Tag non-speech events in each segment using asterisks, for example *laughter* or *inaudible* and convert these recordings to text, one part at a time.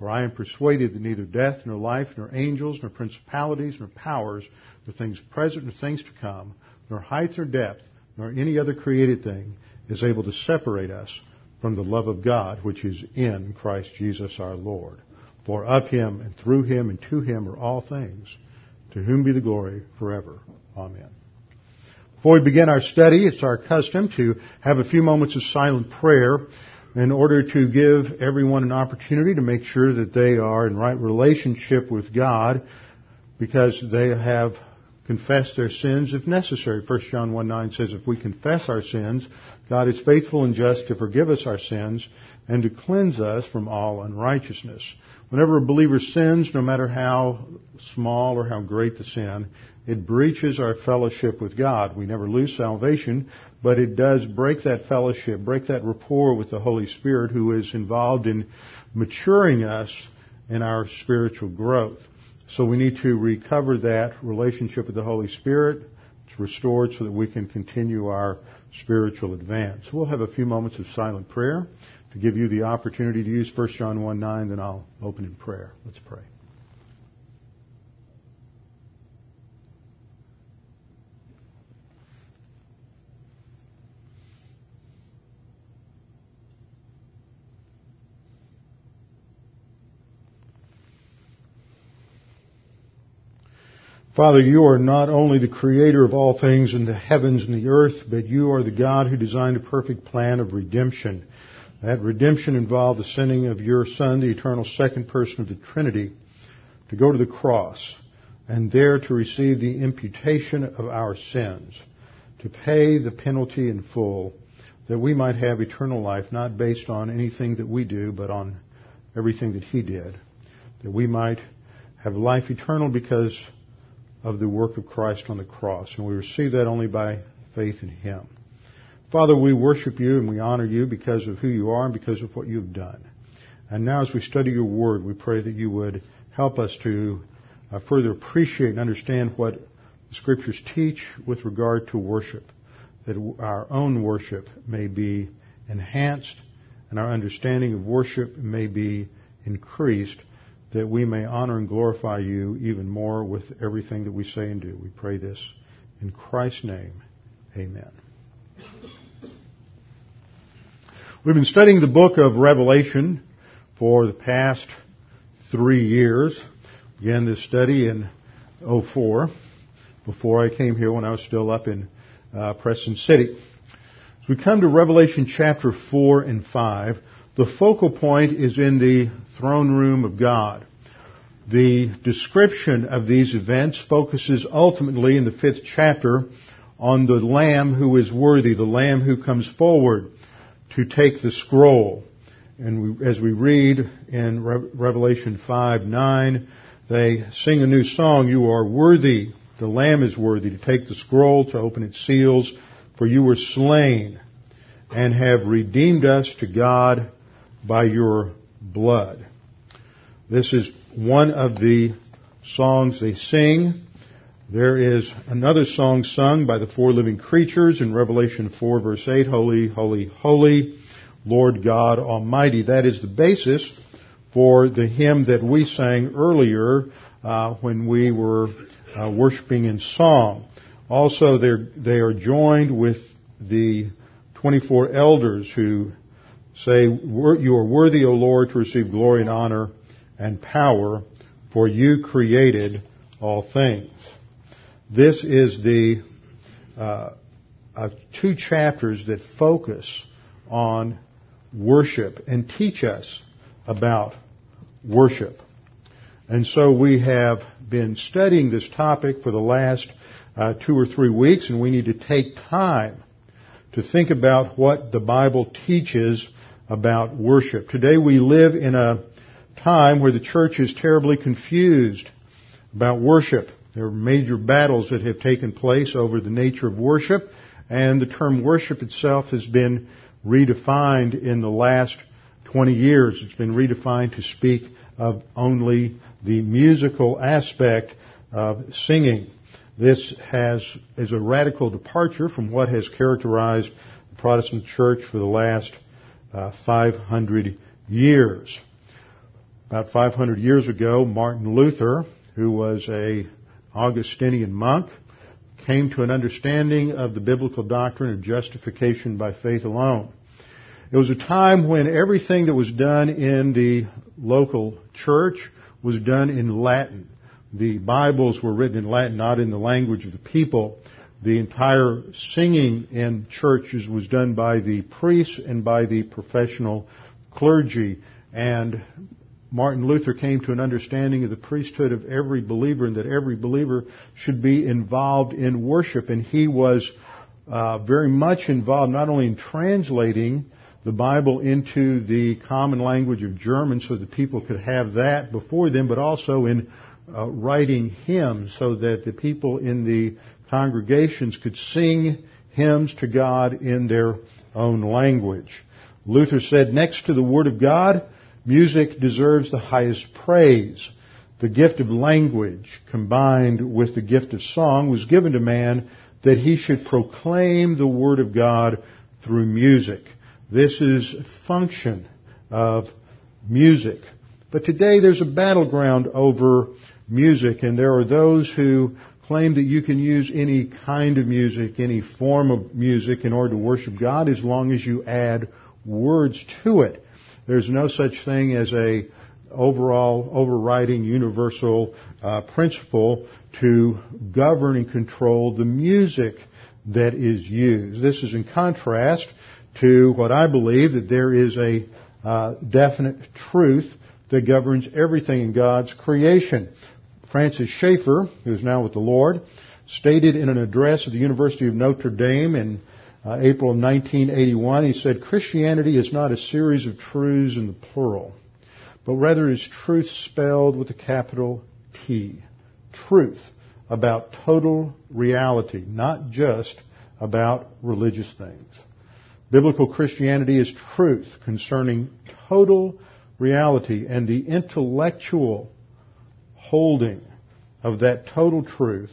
For I am persuaded that neither death, nor life, nor angels, nor principalities, nor powers, nor things present, nor things to come, nor height, nor depth, nor any other created thing is able to separate us from the love of God which is in Christ Jesus our Lord. For of him, and through him, and to him are all things, to whom be the glory forever. Amen. Before we begin our study, it's our custom to have a few moments of silent prayer in order to give everyone an opportunity to make sure that they are in right relationship with God because they have confessed their sins if necessary. 1 John 1 9 says, if we confess our sins, God is faithful and just to forgive us our sins and to cleanse us from all unrighteousness. Whenever a believer sins, no matter how small or how great the sin, it breaches our fellowship with God. We never lose salvation, but it does break that fellowship, break that rapport with the Holy Spirit who is involved in maturing us in our spiritual growth. So we need to recover that relationship with the Holy Spirit. It's restored so that we can continue our spiritual advance. We'll have a few moments of silent prayer to give you the opportunity to use 1 John 1 9, then I'll open in prayer. Let's pray. Father, you are not only the creator of all things in the heavens and the earth, but you are the God who designed a perfect plan of redemption. That redemption involved the sending of your Son, the eternal second person of the Trinity, to go to the cross and there to receive the imputation of our sins, to pay the penalty in full, that we might have eternal life, not based on anything that we do, but on everything that He did, that we might have life eternal because of the work of Christ on the cross. And we receive that only by faith in Him. Father, we worship you and we honor you because of who you are and because of what you've done. And now as we study your word, we pray that you would help us to uh, further appreciate and understand what the scriptures teach with regard to worship, that our own worship may be enhanced and our understanding of worship may be increased that we may honor and glorify you even more with everything that we say and do. We pray this in Christ's name. Amen. We've been studying the book of Revelation for the past three years. Began this study in 04, before I came here when I was still up in uh, Preston City. As we come to Revelation chapter 4 and 5, the focal point is in the throne room of God. The description of these events focuses ultimately in the fifth chapter on the Lamb who is worthy, the Lamb who comes forward to take the scroll. And we, as we read in Re- Revelation 5, 9, they sing a new song, You are worthy, the Lamb is worthy to take the scroll, to open its seals, for you were slain and have redeemed us to God by your blood. This is one of the songs they sing. There is another song sung by the four living creatures in Revelation 4 verse 8, Holy, Holy, Holy, Lord God Almighty. That is the basis for the hymn that we sang earlier uh, when we were uh, worshiping in song. Also, they are joined with the 24 elders who say, You are worthy, O Lord, to receive glory and honor and power, for you created all things. This is the uh, uh, two chapters that focus on worship and teach us about worship. And so we have been studying this topic for the last uh, two or three weeks, and we need to take time to think about what the Bible teaches about worship. Today we live in a time where the church is terribly confused about worship. There are major battles that have taken place over the nature of worship, and the term worship itself has been redefined in the last 20 years. It's been redefined to speak of only the musical aspect of singing. This has, is a radical departure from what has characterized the Protestant church for the last uh, 500 years. About 500 years ago, Martin Luther, who was a Augustinian monk, came to an understanding of the biblical doctrine of justification by faith alone. It was a time when everything that was done in the local church was done in Latin the Bibles were written in Latin, not in the language of the people. The entire singing in churches was done by the priests and by the professional clergy. And Martin Luther came to an understanding of the priesthood of every believer and that every believer should be involved in worship. And he was uh, very much involved not only in translating the Bible into the common language of German so that people could have that before them, but also in uh, writing hymns so that the people in the congregations could sing hymns to God in their own language. Luther said, next to the Word of God, music deserves the highest praise. The gift of language combined with the gift of song was given to man that he should proclaim the Word of God through music. This is function of music. But today there's a battleground over music, and there are those who claim that you can use any kind of music, any form of music in order to worship God as long as you add words to it. There's no such thing as a overall overriding universal uh, principle to govern and control the music that is used. This is in contrast to what I believe that there is a uh, definite truth that governs everything in God's creation. Francis Schaeffer, who is now with the Lord, stated in an address at the University of Notre Dame in uh, April of 1981, he said, Christianity is not a series of truths in the plural, but rather is truth spelled with a capital T. Truth about total reality, not just about religious things. Biblical Christianity is truth concerning total reality and the intellectual holding of that total truth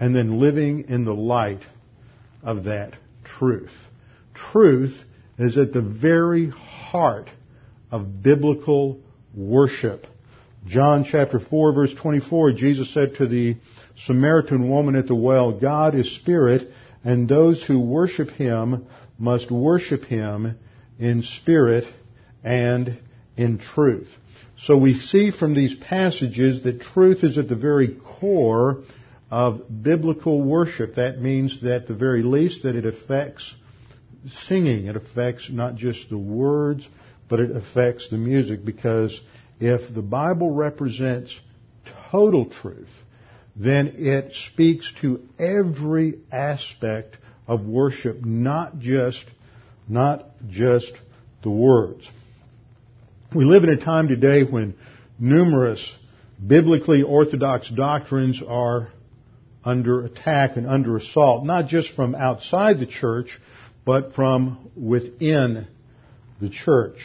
and then living in the light of that truth. Truth is at the very heart of biblical worship. John chapter 4 verse 24, Jesus said to the Samaritan woman at the well, God is spirit and those who worship him must worship him in spirit and in truth. So we see from these passages that truth is at the very core of biblical worship. That means that the very least that it affects singing. It affects not just the words, but it affects the music because if the Bible represents total truth, then it speaks to every aspect of worship, not just, not just the words. We live in a time today when numerous biblically orthodox doctrines are under attack and under assault, not just from outside the church, but from within the church,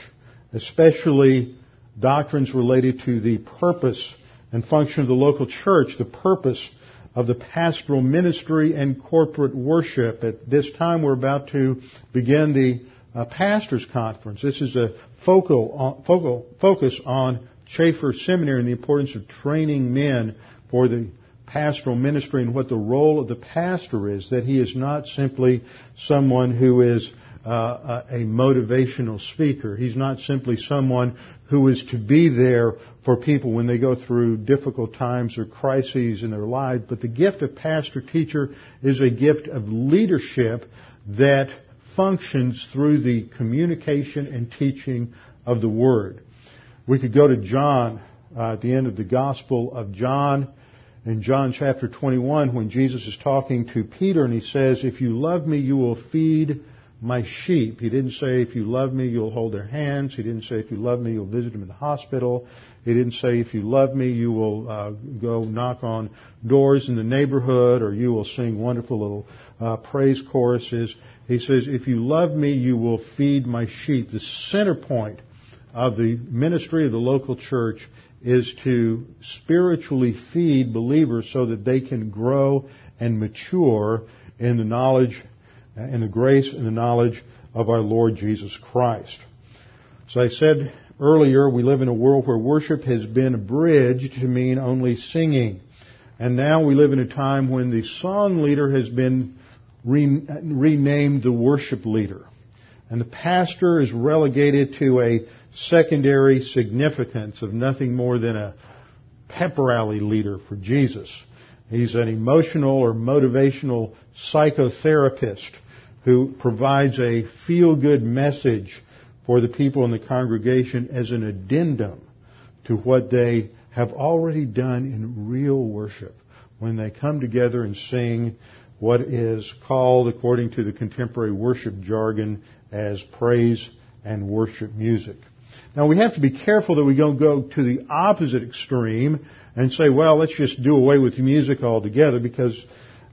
especially doctrines related to the purpose and function of the local church, the purpose of the pastoral ministry and corporate worship. At this time, we're about to begin the uh, pastors conference. This is a focal, uh, focal focus on Chafer Seminary and the importance of training men for the pastoral ministry and what the role of the pastor is. That he is not simply someone who is uh, a motivational speaker. He's not simply someone who is to be there for people when they go through difficult times or crises in their lives, but the gift of pastor teacher is a gift of leadership that functions through the communication and teaching of the Word. We could go to John uh, at the end of the Gospel of John in John chapter 21 when Jesus is talking to Peter and he says, if you love me, you will feed my sheep. He didn't say, if you love me, you'll hold their hands. He didn't say, if you love me, you'll visit them in the hospital. He didn't say, if you love me, you will uh, go knock on doors in the neighborhood or you will sing wonderful little uh, praise choruses. He says, if you love me, you will feed my sheep. The center point of the ministry of the local church is to spiritually feed believers so that they can grow and mature in the knowledge and the grace and the knowledge of our Lord Jesus Christ. As I said earlier, we live in a world where worship has been abridged to mean only singing. And now we live in a time when the song leader has been re- renamed the worship leader. And the pastor is relegated to a secondary significance of nothing more than a pep rally leader for Jesus. He's an emotional or motivational psychotherapist who provides a feel-good message for the people in the congregation as an addendum to what they have already done in real worship when they come together and sing what is called, according to the contemporary worship jargon, as praise and worship music. Now we have to be careful that we don't go to the opposite extreme and say, well, let's just do away with music altogether because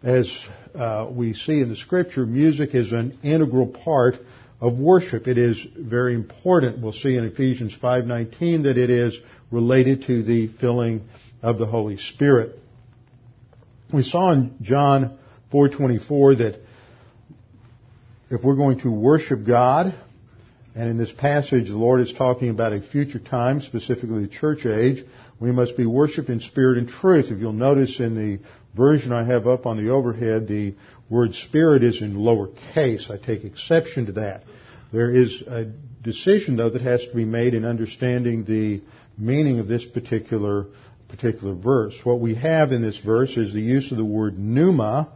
as uh, we see in the scripture, music is an integral part of worship. It is very important. We'll see in Ephesians 5:19 that it is related to the filling of the Holy Spirit. We saw in John 4:24 that if we're going to worship God, and in this passage, the Lord is talking about a future time, specifically the church age. We must be worshiped in spirit and truth. If you'll notice in the version I have up on the overhead, the word spirit is in lower case. I take exception to that. There is a decision, though, that has to be made in understanding the meaning of this particular particular verse. What we have in this verse is the use of the word pneuma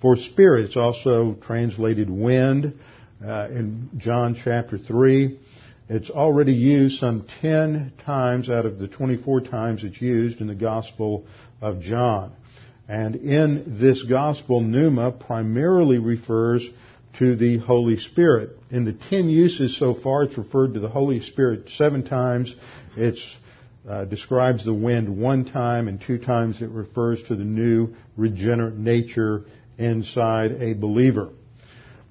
for spirit. It's also translated wind uh, in John chapter 3. It's already used some 10 times out of the 24 times it's used in the Gospel of John. And in this Gospel, pneuma primarily refers to the Holy Spirit. In the 10 uses so far, it's referred to the Holy Spirit seven times. It uh, describes the wind one time, and two times it refers to the new regenerate nature inside a believer.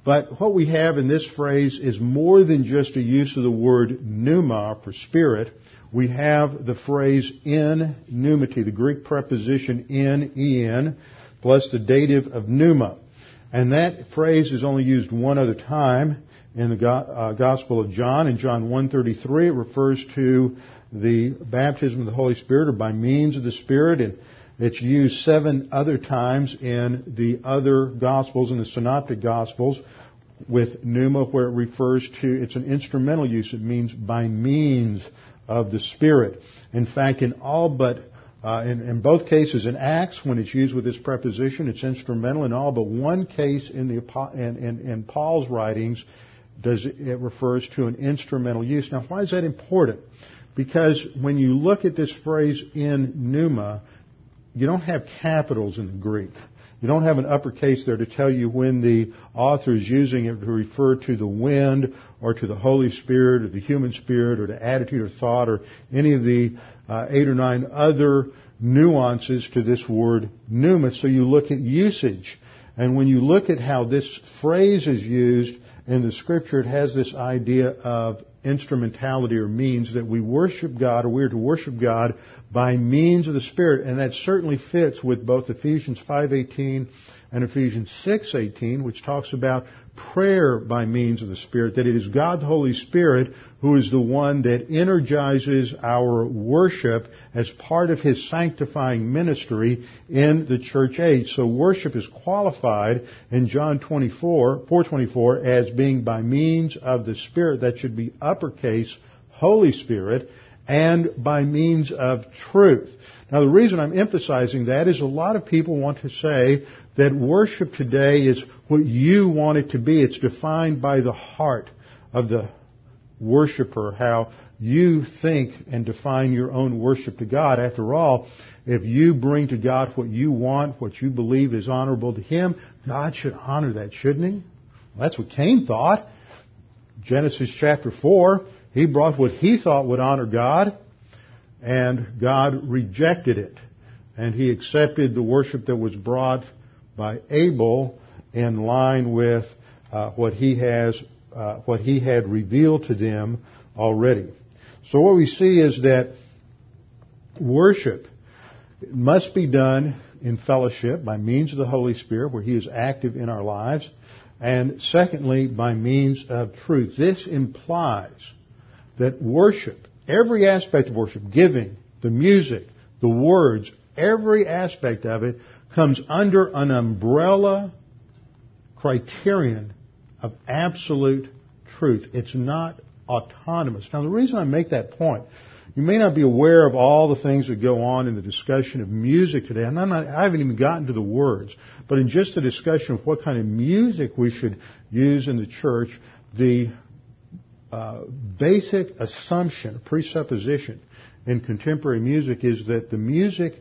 But what we have in this phrase is more than just a use of the word pneuma for spirit. We have the phrase in pneumati, the Greek preposition in, en, plus the dative of pneuma. And that phrase is only used one other time in the uh, Gospel of John. In John 1.33 it refers to the baptism of the Holy Spirit or by means of the Spirit. And it's used seven other times in the other Gospels, in the Synoptic Gospels, with pneuma where it refers to, it's an instrumental use. It means by means of the Spirit. In fact, in all but, uh, in, in, both cases in Acts, when it's used with this preposition, it's instrumental. In all but one case in, the, in, in, in Paul's writings, does it, it refers to an instrumental use. Now, why is that important? Because when you look at this phrase in pneuma, you don't have capitals in the Greek. You don't have an uppercase there to tell you when the author is using it to refer to the wind or to the Holy Spirit or the human spirit or to attitude or thought or any of the uh, eight or nine other nuances to this word pneuma. So you look at usage. And when you look at how this phrase is used in the scripture, it has this idea of instrumentality or means that we worship God or we are to worship God by means of the Spirit. And that certainly fits with both Ephesians 5.18 and Ephesians 6:18 which talks about prayer by means of the Spirit that it is God the Holy Spirit who is the one that energizes our worship as part of his sanctifying ministry in the church age. So worship is qualified in John 24 424 as being by means of the Spirit. That should be uppercase Holy Spirit and by means of truth. Now the reason I'm emphasizing that is a lot of people want to say that worship today is what you want it to be. It's defined by the heart of the worshiper, how you think and define your own worship to God. After all, if you bring to God what you want, what you believe is honorable to Him, God should honor that, shouldn't He? Well, that's what Cain thought. Genesis chapter 4, he brought what he thought would honor God and God rejected it. And he accepted the worship that was brought by Abel in line with uh, what he has, uh, what he had revealed to them already. So what we see is that worship must be done in fellowship by means of the Holy Spirit, where He is active in our lives, and secondly, by means of truth. This implies that worship Every aspect of worship, giving, the music, the words, every aspect of it comes under an umbrella criterion of absolute truth. It's not autonomous. Now the reason I make that point, you may not be aware of all the things that go on in the discussion of music today, and not, i haven't even gotten to the words, but in just the discussion of what kind of music we should use in the church, the uh, basic assumption, presupposition in contemporary music is that the music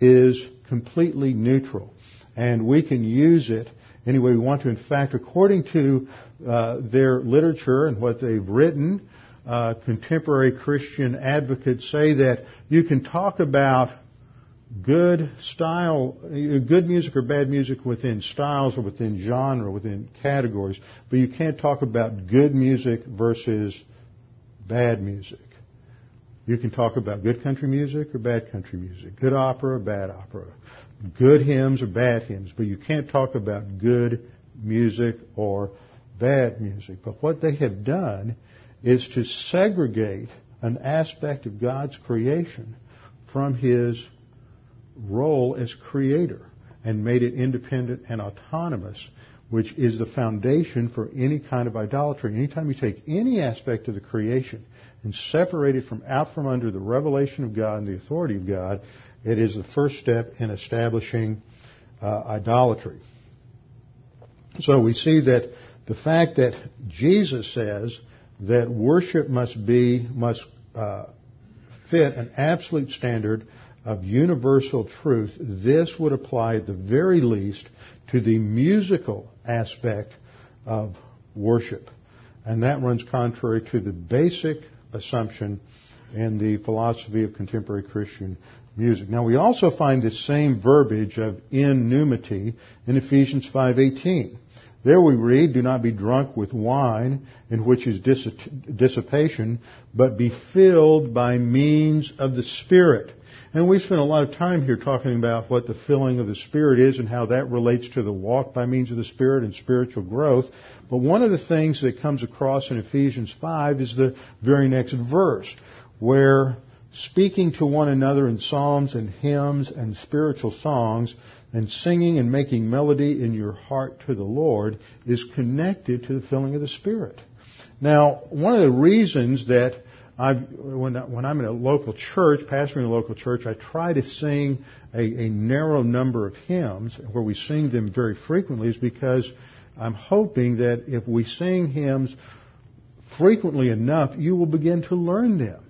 is completely neutral and we can use it any way we want to. In fact, according to uh, their literature and what they've written, uh, contemporary Christian advocates say that you can talk about good style, good music or bad music within styles or within genre, within categories, but you can't talk about good music versus bad music. You can talk about good country music or bad country music, good opera or bad opera, good hymns or bad hymns, but you can't talk about good music or bad music. But what they have done is to segregate an aspect of God's creation from His role as creator and made it independent and autonomous, which is the foundation for any kind of idolatry. Anytime you take any aspect of the creation and separate it from out from under the revelation of God and the authority of God, it is the first step in establishing uh, idolatry. So we see that the fact that Jesus says that worship must be, must uh, fit an absolute standard of universal truth, this would apply at the very least to the musical aspect of worship. And that runs contrary to the basic assumption in the philosophy of contemporary Christian music. Now we also find this same verbiage of in pneumati in Ephesians 5:18. There we read, do not be drunk with wine in which is dissipation, but be filled by means of the Spirit and we spent a lot of time here talking about what the filling of the Spirit is and how that relates to the walk by means of the Spirit and spiritual growth. But one of the things that comes across in Ephesians 5 is the very next verse, where speaking to one another in psalms and hymns and spiritual songs and singing and making melody in your heart to the Lord is connected to the filling of the Spirit. Now, one of the reasons that I've, when, when I'm in a local church, pastoring a local church, I try to sing a, a narrow number of hymns where we sing them very frequently is because I'm hoping that if we sing hymns frequently enough, you will begin to learn them.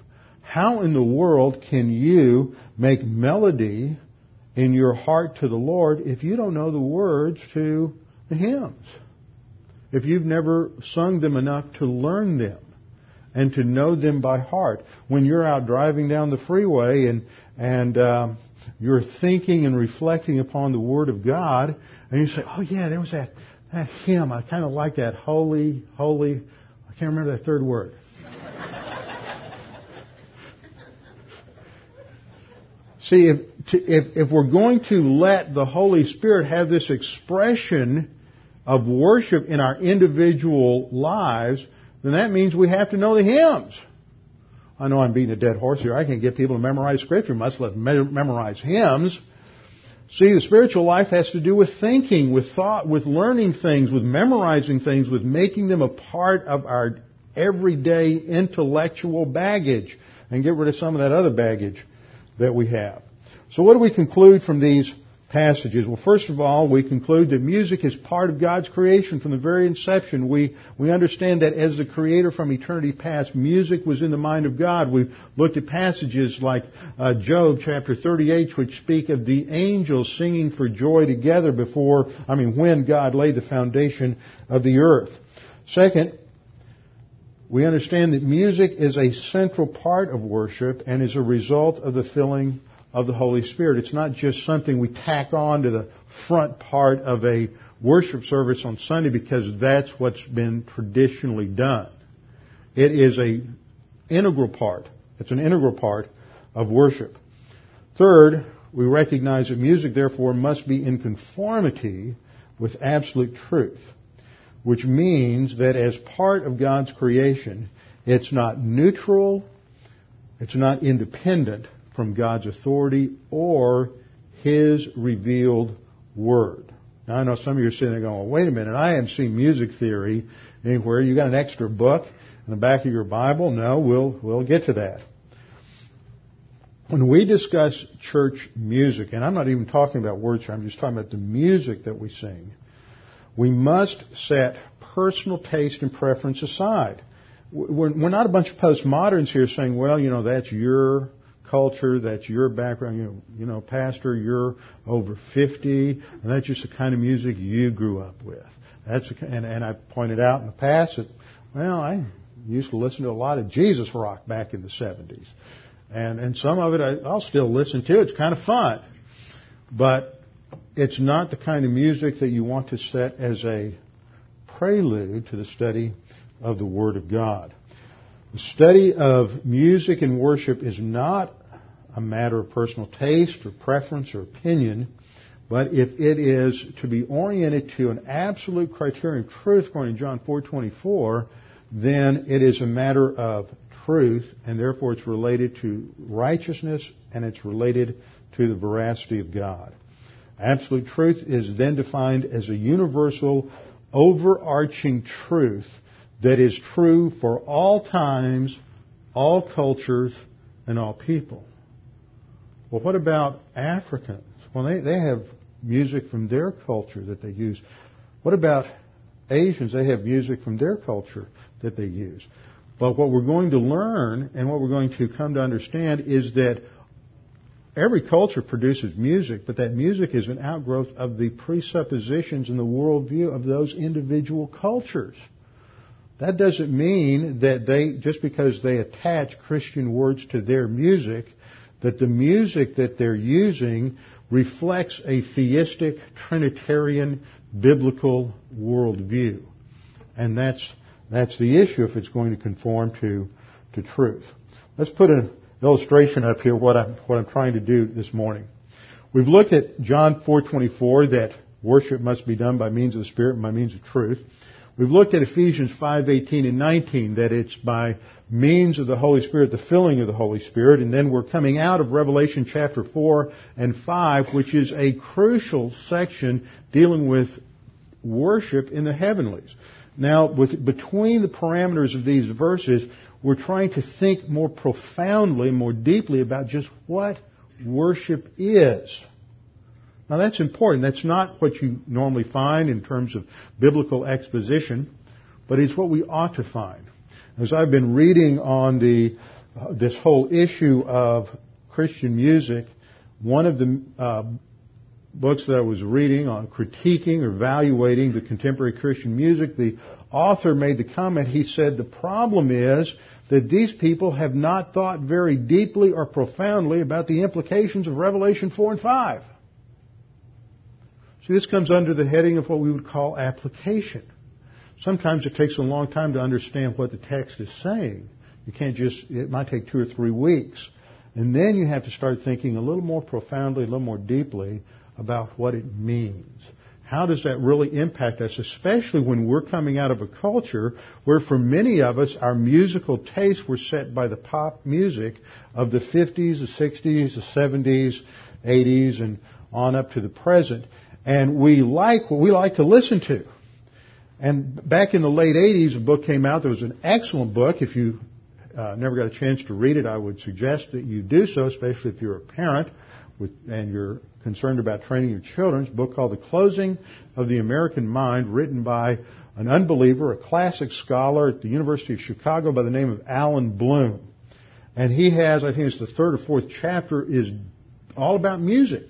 How in the world can you make melody in your heart to the Lord if you don't know the words to the hymns? If you've never sung them enough to learn them? And to know them by heart. When you're out driving down the freeway and and um, you're thinking and reflecting upon the Word of God, and you say, "Oh yeah, there was that that hymn. I kind of like that holy, holy. I can't remember that third word." *laughs* See, if, if, if we're going to let the Holy Spirit have this expression of worship in our individual lives, then that means we have to know the hymns. I know I'm beating a dead horse here. I can't get people to memorize scripture, much less memorize hymns. See, the spiritual life has to do with thinking, with thought, with learning things, with memorizing things, with making them a part of our everyday intellectual baggage and get rid of some of that other baggage that we have. So what do we conclude from these passages? Well, first of all, we conclude that music is part of God's creation from the very inception. We, we understand that as the creator from eternity past, music was in the mind of God. We've looked at passages like uh, Job chapter 38, which speak of the angels singing for joy together before, I mean, when God laid the foundation of the earth. Second, we understand that music is a central part of worship and is a result of the filling of the Holy Spirit. It's not just something we tack on to the front part of a worship service on Sunday because that's what's been traditionally done. It is a integral part. It's an integral part of worship. Third, we recognize that music therefore must be in conformity with absolute truth which means that as part of God's creation, it's not neutral, it's not independent from God's authority or His revealed Word. Now I know some of you are sitting there going, well, wait a minute, I haven't seen music theory anywhere. You got an extra book in the back of your Bible? No, we'll, we'll get to that. When we discuss church music, and I'm not even talking about words here, I'm just talking about the music that we sing, we must set personal taste and preference aside. We're, we're not a bunch of postmoderns here saying, well, you know, that's your culture, that's your background, you know, you know, pastor, you're over 50, and that's just the kind of music you grew up with. That's, a, and, and I pointed out in the past that, well, I used to listen to a lot of Jesus rock back in the 70s. And, and some of it I, I'll still listen to. It's kind of fun. But it's not the kind of music that you want to set as a prelude to the study of the Word of God. The study of music and worship is not a matter of personal taste or preference or opinion, but if it is to be oriented to an absolute criterion of truth according to John 4:24, then it is a matter of truth and therefore it's related to righteousness and it's related to the veracity of God. Absolute truth is then defined as a universal, overarching truth that is true for all times, all cultures, and all people. Well, what about Africans? Well, they, they have music from their culture that they use. What about Asians? They have music from their culture that they use. But what we're going to learn and what we're going to come to understand is that Every culture produces music, but that music is an outgrowth of the presuppositions and the worldview of those individual cultures. That doesn't mean that they, just because they attach Christian words to their music, that the music that they're using reflects a theistic, Trinitarian, biblical worldview. And that's, that's the issue if it's going to conform to, to truth. Let's put an illustration up here what I'm, what I'm trying to do this morning. We've looked at John 4:24 that worship must be done by means of the Spirit and by means of truth. We've looked at Ephesians 5:18 and 19 that it's by means of the Holy Spirit, the filling of the Holy Spirit, and then we're coming out of Revelation chapter 4 and 5, which is a crucial section dealing with worship in the heavenlies. Now, with, between the parameters of these verses, we're trying to think more profoundly, more deeply about just what worship is. Now that's important. That's not what you normally find in terms of biblical exposition, but it's what we ought to find. As I've been reading on the uh, this whole issue of Christian music, one of the uh, books that I was reading on critiquing or evaluating the contemporary Christian music, the author made the comment, he said, the problem is that these people have not thought very deeply or profoundly about the implications of Revelation 4 and 5. See, this comes under the heading of what we would call application. Sometimes it takes a long time to understand what the text is saying. You can't just, it might take two or three weeks. And then you have to start thinking a little more profoundly, a little more deeply about what it means. How does that really impact us, especially when we're coming out of a culture where for many of us our musical tastes were set by the pop music of the 50s, the 60s, the 70s, 80s, and on up to the present. And we like what we like to listen to. And back in the late 80s, a book came out that was an excellent book. If you uh, never got a chance to read it, I would suggest that you do so, especially if you're a parent with, and you're concerned about training your children. It's a book called The Closing of the American Mind, written by an unbeliever, a classic scholar at the University of Chicago by the name of Allan Bloom. And he has, I think it's the third or fourth chapter, is all about music.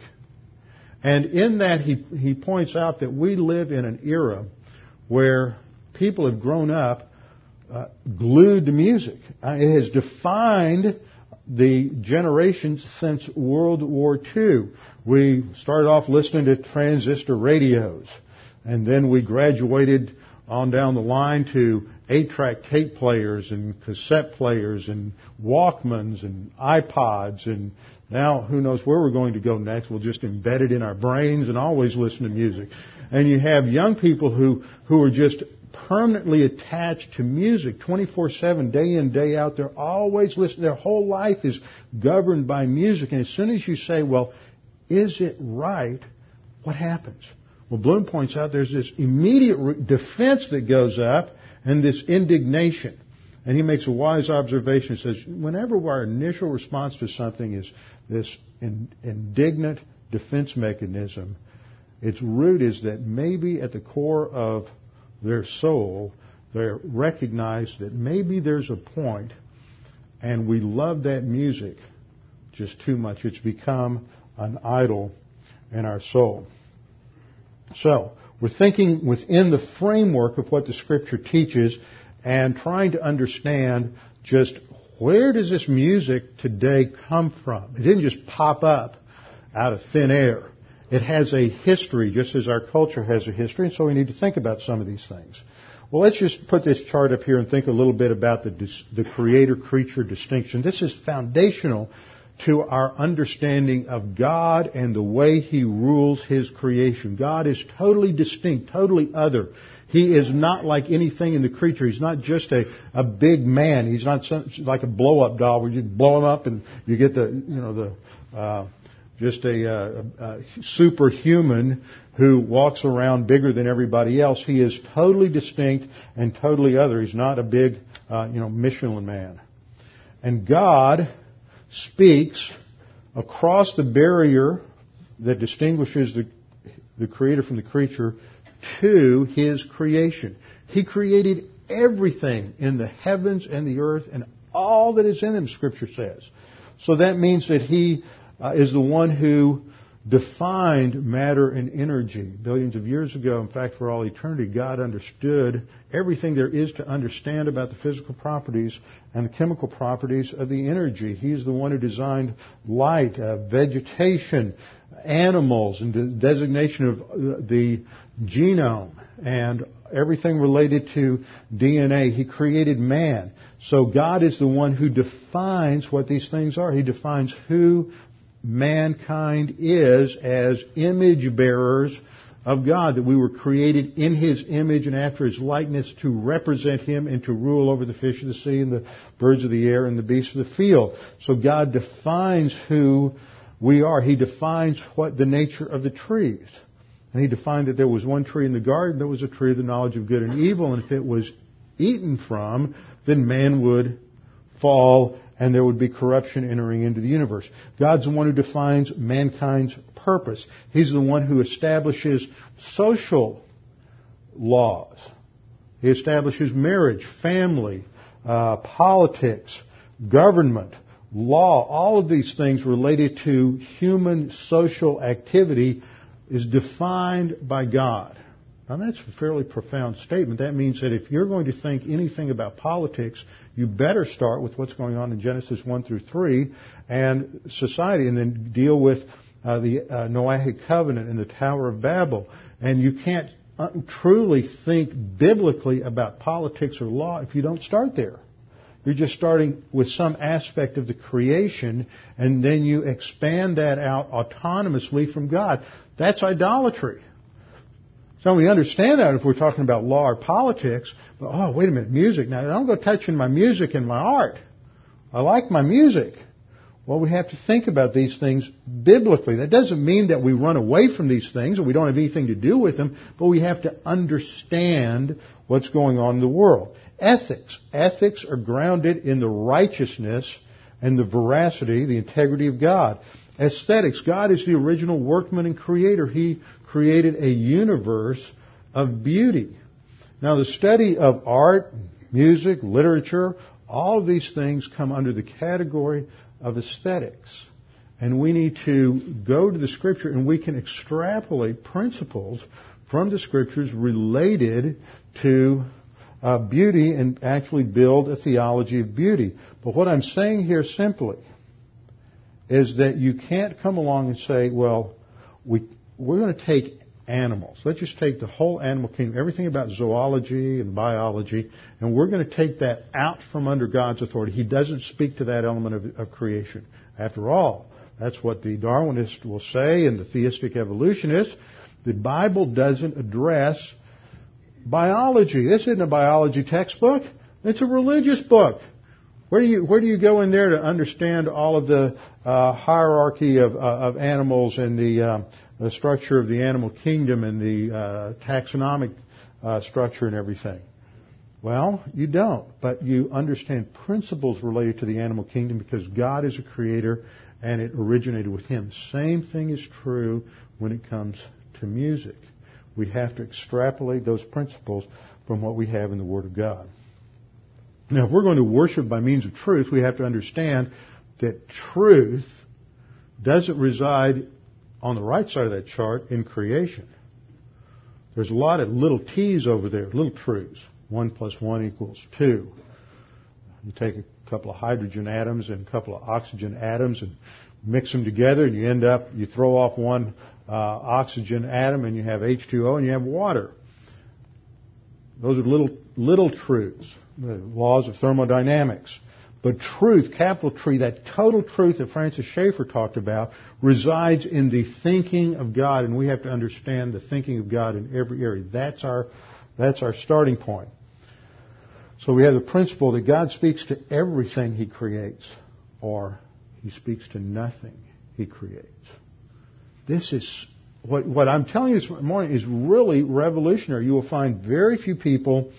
And in that, he, he points out that we live in an era where people have grown up uh, glued to music. Uh, it has defined the generations since World War II. We started off listening to transistor radios, and then we graduated on down the line to eight-track tape players and cassette players and Walkmans and iPods and now who knows where we're going to go next. We'll just embed it in our brains and always listen to music. And you have young people who, who are just permanently attached to music 24-7, day in, day out. They're always listening. Their whole life is governed by music. And as soon as you say, well, is it right? What happens? Well, Bloom points out there's this immediate defense that goes up and this indignation. And he makes a wise observation. He says, whenever our initial response to something is this indignant defense mechanism, its root is that maybe at the core of their soul, they recognize that maybe there's a point and we love that music just too much. It's become an idol in our soul. So, we're thinking within the framework of what the scripture teaches and trying to understand just where does this music today come from? It didn't just pop up out of thin air. It has a history, just as our culture has a history, and so we need to think about some of these things. Well, let's just put this chart up here and think a little bit about the, the creator-creature distinction. This is foundational to our understanding of God and the way He rules His creation. God is totally distinct, totally other. He is not like anything in the creature. He's not just a, a big man. He's not some, like a blow-up doll where you blow him up and you get the, you know, the, uh, just a, uh, a, superhuman who walks around bigger than everybody else. He is totally distinct and totally other. He's not a big, uh, you know, Michelin man. And God speaks across the barrier that distinguishes the, the creator from the creature to his creation. He created everything in the heavens and the earth and all that is in them, Scripture says. So that means that he uh, is the one who defined matter and energy. Billions of years ago, in fact, for all eternity, God understood everything there is to understand about the physical properties and the chemical properties of the energy. He's the one who designed light, uh, vegetation, animals, and the designation of uh, the genome and everything related to DNA. He created man. So God is the one who defines what these things are. He defines who mankind is as image bearers of God, that we were created in His image and after His likeness to represent Him and to rule over the fish of the sea and the birds of the air and the beasts of the field. So God defines who we are. He defines what the nature of the trees. And He defined that there was one tree in the garden that was a tree of the knowledge of good and evil, and if it was eaten from, then man would fall and there would be corruption entering into the universe. God's the one who defines mankind's purpose. He's the one who establishes social laws. He establishes marriage, family, uh, politics, government, law. All of these things related to human social activity is defined by God. Now that's a fairly profound statement. That means that if you're going to think anything about politics, you better start with what's going on in Genesis 1 through 3 and society and then deal with uh, the uh, Noahic covenant and the Tower of Babel. And you can't uh, truly think biblically about politics or law if you don't start there. You're just starting with some aspect of the creation and then you expand that out autonomously from God. That's idolatry. So we understand that if we're talking about law or politics, but oh, wait a minute, music. Now I don't go touching my music and my art. I like my music. Well, we have to think about these things biblically. That doesn't mean that we run away from these things or we don't have anything to do with them, but we have to understand what's going on in the world. Ethics. Ethics are grounded in the righteousness and the veracity, the integrity of God. Aesthetics. God is the original workman and creator. He created a universe of beauty. Now the study of art, music, literature, all of these things come under the category of aesthetics. And we need to go to the scripture and we can extrapolate principles from the scriptures related to uh, beauty and actually build a theology of beauty. But what I'm saying here simply is that you can't come along and say, well, we, we're going to take animals. Let's just take the whole animal kingdom, everything about zoology and biology, and we're going to take that out from under God's authority. He doesn't speak to that element of, of creation. After all, that's what the Darwinists will say and the theistic evolutionists. The Bible doesn't address biology. This isn't a biology textbook. It's a religious book. Where do you where do you go in there to understand all of the uh, hierarchy of, uh, of animals and the uh, the structure of the animal kingdom and the uh, taxonomic uh, structure and everything? Well, you don't, but you understand principles related to the animal kingdom because God is a creator and it originated with Him. Same thing is true when it comes to music. We have to extrapolate those principles from what we have in the Word of God. Now, if we're going to worship by means of truth, we have to understand that truth doesn't reside on the right side of that chart in creation. There's a lot of little t's over there, little truths. One plus one equals two. You take a couple of hydrogen atoms and a couple of oxygen atoms and mix them together and you end up, you throw off one uh, oxygen atom and you have H2O and you have water. Those are little, little truths, the laws of thermodynamics. But truth, capital T, that total truth that Francis Schaeffer talked about, resides in the thinking of God, and we have to understand the thinking of God in every area. That's our, that's our starting point. So we have the principle that God speaks to everything He creates, or He speaks to nothing He creates. This is what, what I'm telling you this morning is really revolutionary. You will find very few people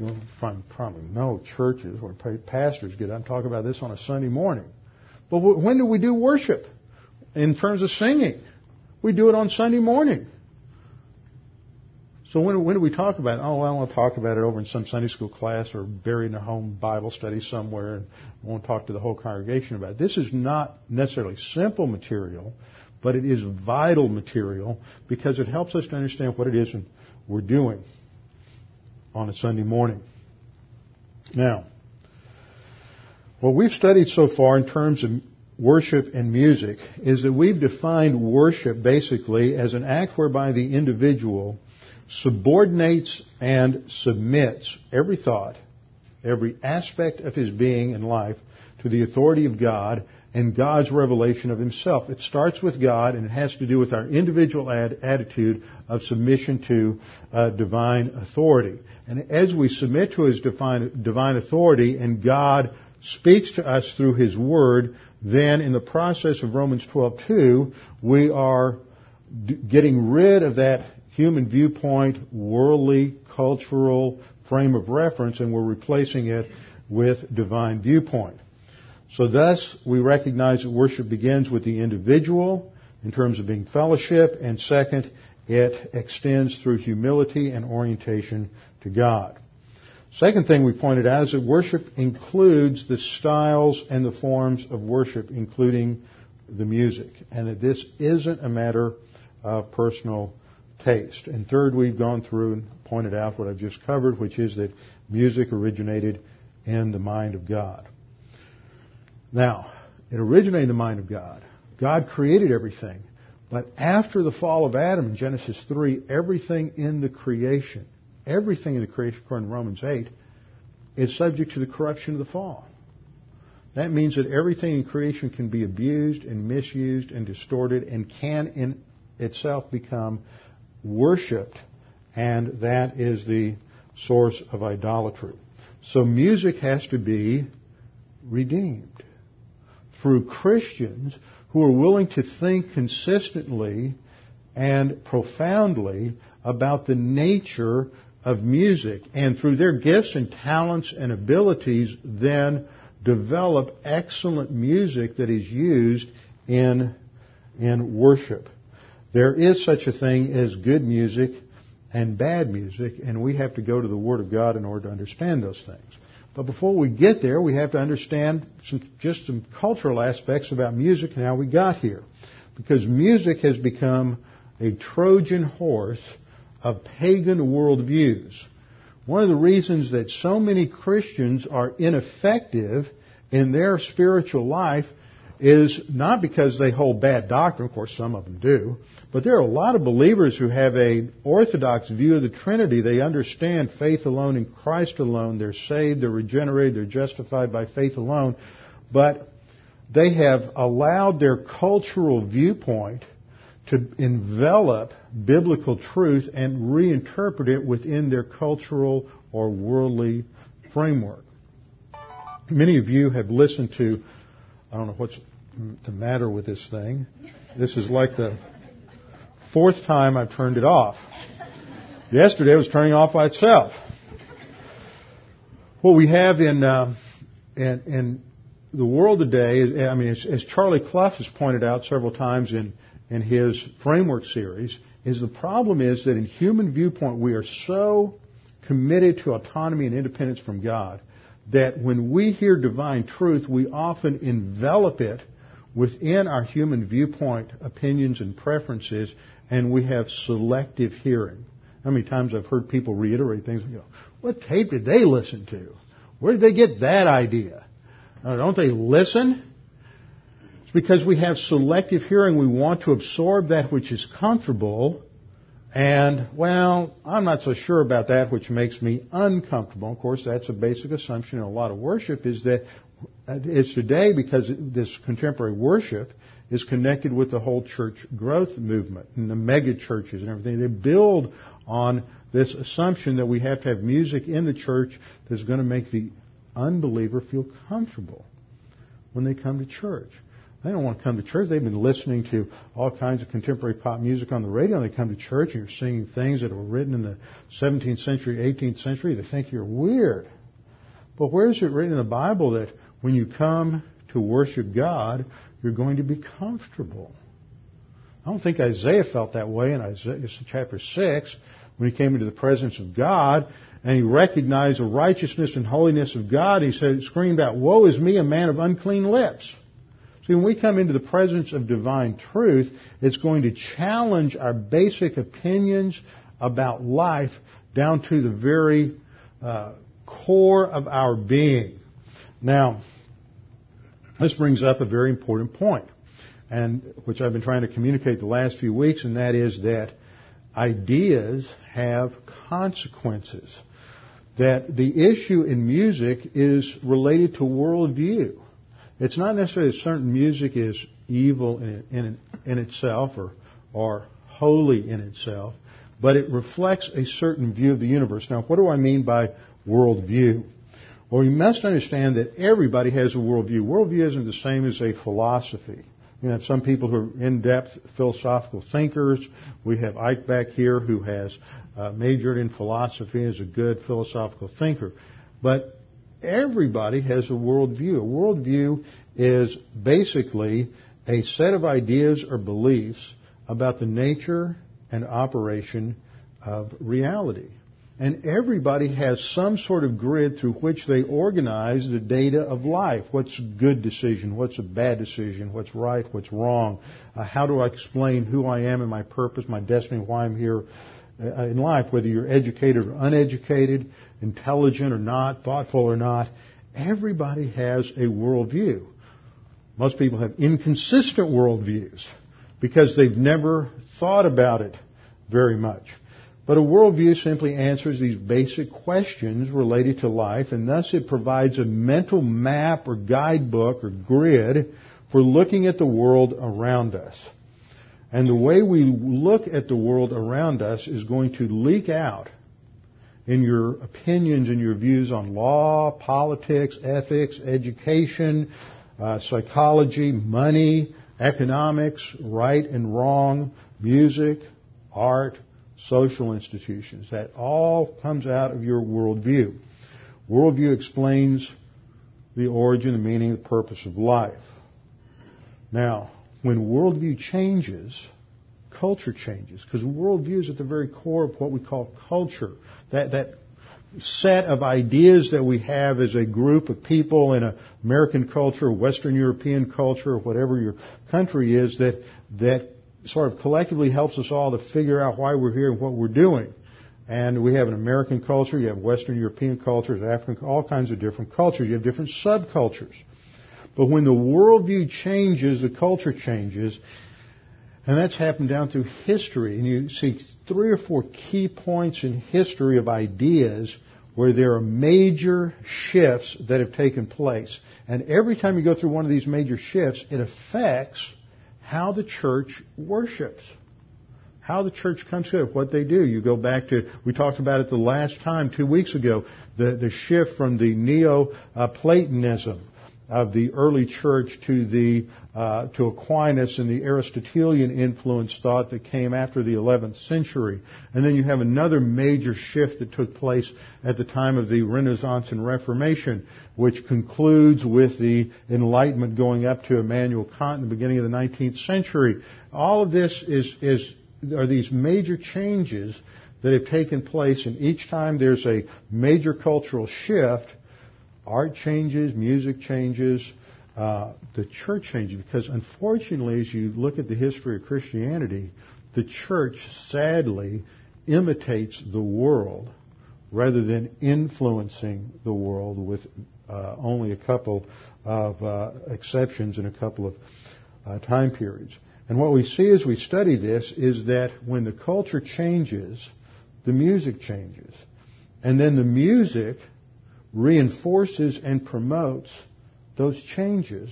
You'll find probably no churches where pastors get. I'm talking about this on a Sunday morning. But when do we do worship? In terms of singing, we do it on Sunday morning. So when, when do we talk about it? Oh, well, I want to talk about it over in some Sunday school class or buried in a home Bible study somewhere and to talk to the whole congregation about it. This is not necessarily simple material, but it is vital material because it helps us to understand what it is we're doing on a Sunday morning. Now, what we've studied so far in terms of worship and music is that we've defined worship basically as an act whereby the individual subordinates and submits every thought, every aspect of his being and life to the authority of God and God's revelation of Himself. It starts with God and it has to do with our individual ad- attitude of submission to uh, divine authority. And as we submit to His divine, divine authority and God speaks to us through His Word, then in the process of Romans 12:2, we are d- getting rid of that human viewpoint, worldly, cultural frame of reference, and we're replacing it with divine viewpoint. So thus, we recognize that worship begins with the individual in terms of being fellowship, and second, it extends through humility and orientation to God. Second thing we pointed out is that worship includes the styles and the forms of worship, including the music, and that this isn't a matter of personal taste. And third, we've gone through and pointed out what I've just covered, which is that music originated in the mind of God. Now, it originated in the mind of God. God created everything. But after the fall of Adam in Genesis 3, everything in the creation, everything in the creation according to Romans 8, is subject to the corruption of the fall. that means that everything in creation can be abused and misused and distorted and can in itself become worshipped. And that is the source of idolatry. So music has to be redeemed through Christians who are willing to think consistently and profoundly about the nature of music and through their gifts and talents and abilities then develop excellent music that is used in, in worship. There is such a thing as good music and bad music, and we have to go to the Word of God in order to understand those things. But before we get there, we have to understand some, just some cultural aspects about music and how we got here. Because music has become a Trojan horse of pagan worldviews. One of the reasons that so many Christians are ineffective in their spiritual life is not because they hold bad doctrine, of course some of them do, but there are a lot of believers who have a orthodox view of the Trinity. They understand faith alone in Christ alone. They're saved, they're regenerated, they're justified by faith alone, but they have allowed their cultural viewpoint to envelop biblical truth and reinterpret it within their cultural or worldly framework. Many of you have listened to, I don't know what's the matter with this thing. This is like the fourth time I've turned it off. Yesterday it was turning off by itself. What we have in, uh, in, in the world today, I mean, as, as Charlie Clough has pointed out several times in in his framework series is the problem is that in human viewpoint we are so committed to autonomy and independence from God that when we hear divine truth we often envelop it within our human viewpoint opinions and preferences and we have selective hearing. How many times I've heard people reiterate things, you know, what tape did they listen to? Where did they get that idea? don't they listen? It's because we have selective hearing. We want to absorb that which is comfortable. And, well, I'm not so sure about that which makes me uncomfortable. Of course, that's a basic assumption in a lot of worship is that it's today because this contemporary worship is connected with the whole church growth movement and the mega churches and everything. They build on this assumption that we have to have music in the church that's going to make the unbeliever feel comfortable when they come to church. They don't want to come to church. They've been listening to all kinds of contemporary pop music on the radio. And They come to church and you're singing things that were written in the 17th century, 18th century. They think you're weird. But where is it written in the Bible that when you come to worship God, you're going to be comfortable? I don't think Isaiah felt that way in Isaiah chapter 6 when he came into the presence of God and he recognized the righteousness and holiness of God. He said, screamed out, woe is me, a man of unclean lips. See, when we come into the presence of divine truth, it's going to challenge our basic opinions about life down to the very uh, core of our being. Now, this brings up a very important point, and which I've been trying to communicate the last few weeks, and that is that ideas have consequences. That the issue in music is related to worldview. It's not necessarily that certain music is evil in, in, in itself or, or holy in itself, but it reflects a certain view of the universe. Now, what do I mean by worldview? Well, we must understand that everybody has a worldview. Worldview isn't the same as a philosophy. You have some people who are in-depth philosophical thinkers. We have Ike back here who has uh, majored in philosophy as a good philosophical thinker. But everybody has a worldview. A worldview is basically a set of ideas or beliefs about the nature and operation of reality. And everybody has some sort of grid through which they organize the data of life. What's a good decision? What's a bad decision? What's right? What's wrong? Uh, how do I explain who I am and my purpose, my destiny, why I'm here uh, in life? Whether you're educated or uneducated, intelligent or not, thoughtful or not, everybody has a worldview. Most people have inconsistent worldviews because they've never thought about it very much. But a worldview simply answers these basic questions related to life, and thus it provides a mental map or guidebook or grid for looking at the world around us. And the way we look at the world around us is going to leak out in your opinions and your views on law, politics, ethics, education, uh, psychology, money, economics, right and wrong, music, art, social institutions. That all comes out of your worldview. Worldview explains the origin, the meaning, the purpose of life. Now, when worldview changes, culture changes because worldview is at the very core of what we call culture. That that set of ideas that we have as a group of people in an American culture, Western European culture, whatever your country is, that that sort of collectively helps us all to figure out why we're here and what we're doing. And we have an American culture, you have Western European cultures, African, all kinds of different cultures. You have different subcultures. But when the worldview changes, the culture changes, and that's happened down through history. And you see three or four key points in history of ideas where there are major shifts that have taken place. And every time you go through one of these major shifts, it affects how the church worships. How the church comes together, what they do. You go back to, we talked about it the last time, two weeks ago, the, the shift from the Neo-Platonism uh, of the early church to the uh, to Aquinas and the Aristotelian influence thought that came after the 11th century, and then you have another major shift that took place at the time of the Renaissance and Reformation, which concludes with the Enlightenment going up to Immanuel Kant in the beginning of the 19th century. All of this is is are these major changes that have taken place, and each time there's a major cultural shift art changes, music changes, uh, the church changes. Because unfortunately, as you look at the history of Christianity, the church sadly imitates the world rather than influencing the world with uh, only a couple of uh, exceptions in a couple of uh, time periods. And what we see as we study this is that when the culture changes, the music changes. And then the music reinforces and promotes those changes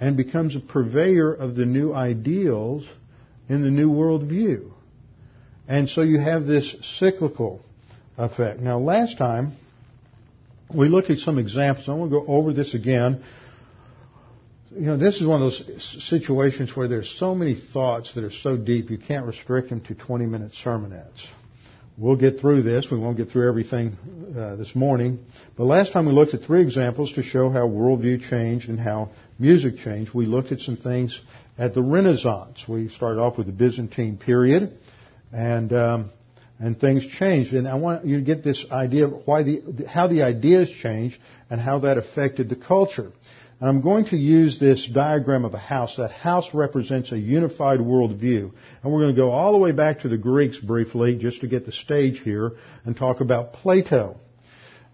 and becomes a purveyor of the new ideals in the new worldview. And so you have this cyclical effect. Now, last time we looked at some examples. I want to go over this again. You know, this is one of those situations where there's so many thoughts that are so deep you can't restrict them to 20 minute sermonettes. We'll get through this. We won't get through everything uh, this morning. But last time we looked at three examples to show how worldview changed and how music changed. We looked at some things at the Renaissance. We started off with the Byzantine period, and um, and things changed. And I want you to get this idea of why the how the ideas changed and how that affected the culture. And I'm going to use this diagram of a house. That house represents a unified worldview. And we're going to go all the way back to the Greeks briefly, just to get the stage here, and talk about Plato.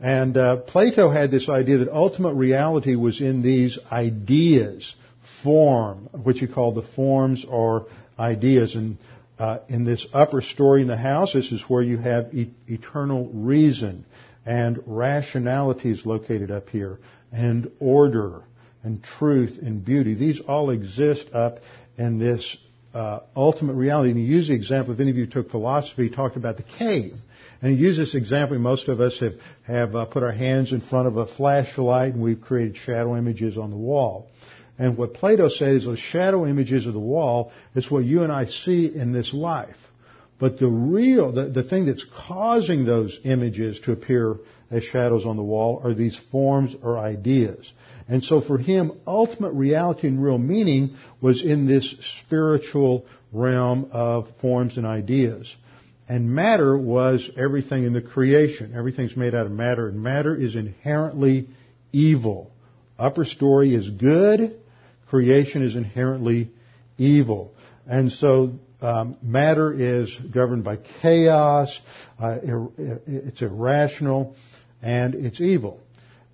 And uh, Plato had this idea that ultimate reality was in these ideas, form, which he called the forms or ideas. And uh, in this upper story in the house, this is where you have e- eternal reason and rationality is located up here, and order and truth and beauty. These all exist up in this uh, ultimate reality. And he used the example, if any of you took philosophy, talked about the cave. And he used this example. Most of us have, have uh, put our hands in front of a flashlight and we've created shadow images on the wall. And what Plato says, those shadow images of the wall is what you and I see in this life. But the real, the, the thing that's causing those images to appear as shadows on the wall are these forms or ideas. And so for him, ultimate reality and real meaning was in this spiritual realm of forms and ideas. And matter was everything in the creation. Everything's made out of matter, and matter is inherently evil. Upper story is good, creation is inherently evil. And so um, matter is governed by chaos, uh, it's irrational, and it's evil.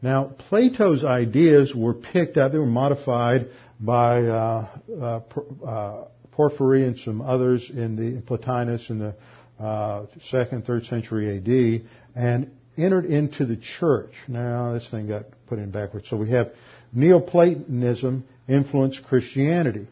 Now, Plato's ideas were picked up, they were modified by uh, uh, uh, Porphyry and some others in the Plotinus in the uh, second, third century AD, and entered into the church. Now this thing got put in backwards. So we have Neoplatonism influenced Christianity.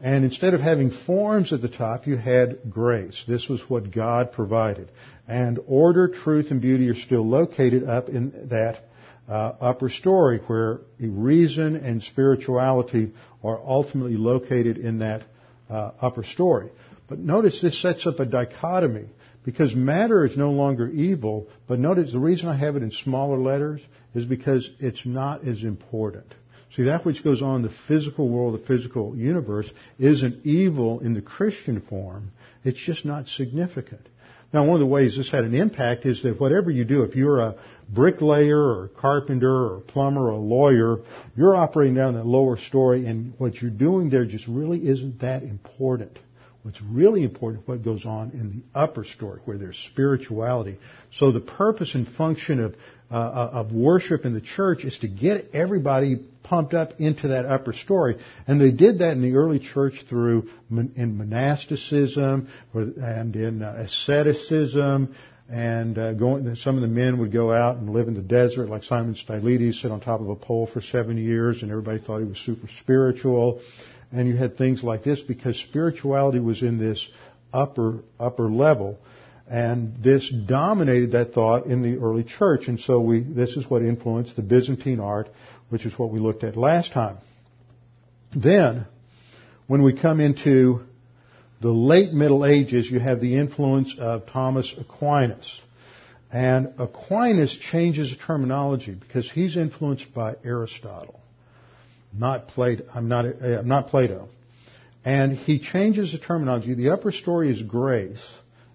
And instead of having forms at the top, you had grace. This was what God provided. And order, truth, and beauty are still located up in that uh, upper story where reason and spirituality are ultimately located in that uh, upper story. But notice this sets up a dichotomy because matter is no longer evil, but notice the reason I have it in smaller letters is because it's not as important. See, that which goes on in the physical world, the physical universe, isn't evil in the Christian form. It's just not significant. Now, one of the ways this had an impact is that whatever you do, if you're a bricklayer or a carpenter or a plumber or a lawyer, you're operating down that lower story and what you're doing there just really isn't that important. What's really important is what goes on in the upper story where there's spirituality. So the purpose and function of, uh, of worship in the church is to get everybody pumped up into that upper story. And they did that in the early church through in monasticism and in uh, asceticism and uh, going, some of the men would go out and live in the desert, like Simon Stylites, sit on top of a pole for seven years, and everybody thought he was super spiritual. And you had things like this because spirituality was in this upper upper level, and this dominated that thought in the early church. And so we, this is what influenced the Byzantine art, which is what we looked at last time. Then, when we come into the late Middle Ages, you have the influence of Thomas Aquinas. And Aquinas changes the terminology because he's influenced by Aristotle, not Plato. I'm not, eh, I'm not Plato. And he changes the terminology. The upper story is grace,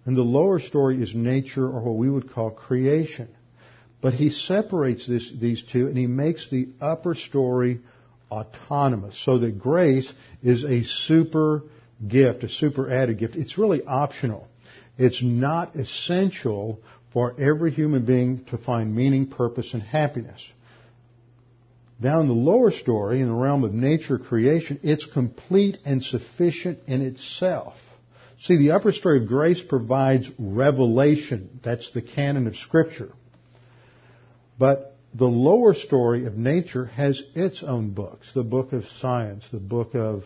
and the lower story is nature, or what we would call creation. But he separates this, these two, and he makes the upper story autonomous, so that grace is a super gift, a super added gift. It's really optional. It's not essential for every human being to find meaning, purpose, and happiness. Down the lower story, in the realm of nature creation, it's complete and sufficient in itself. See, the upper story of grace provides revelation. That's the canon of Scripture. But the lower story of nature has its own books. The book of science, the book of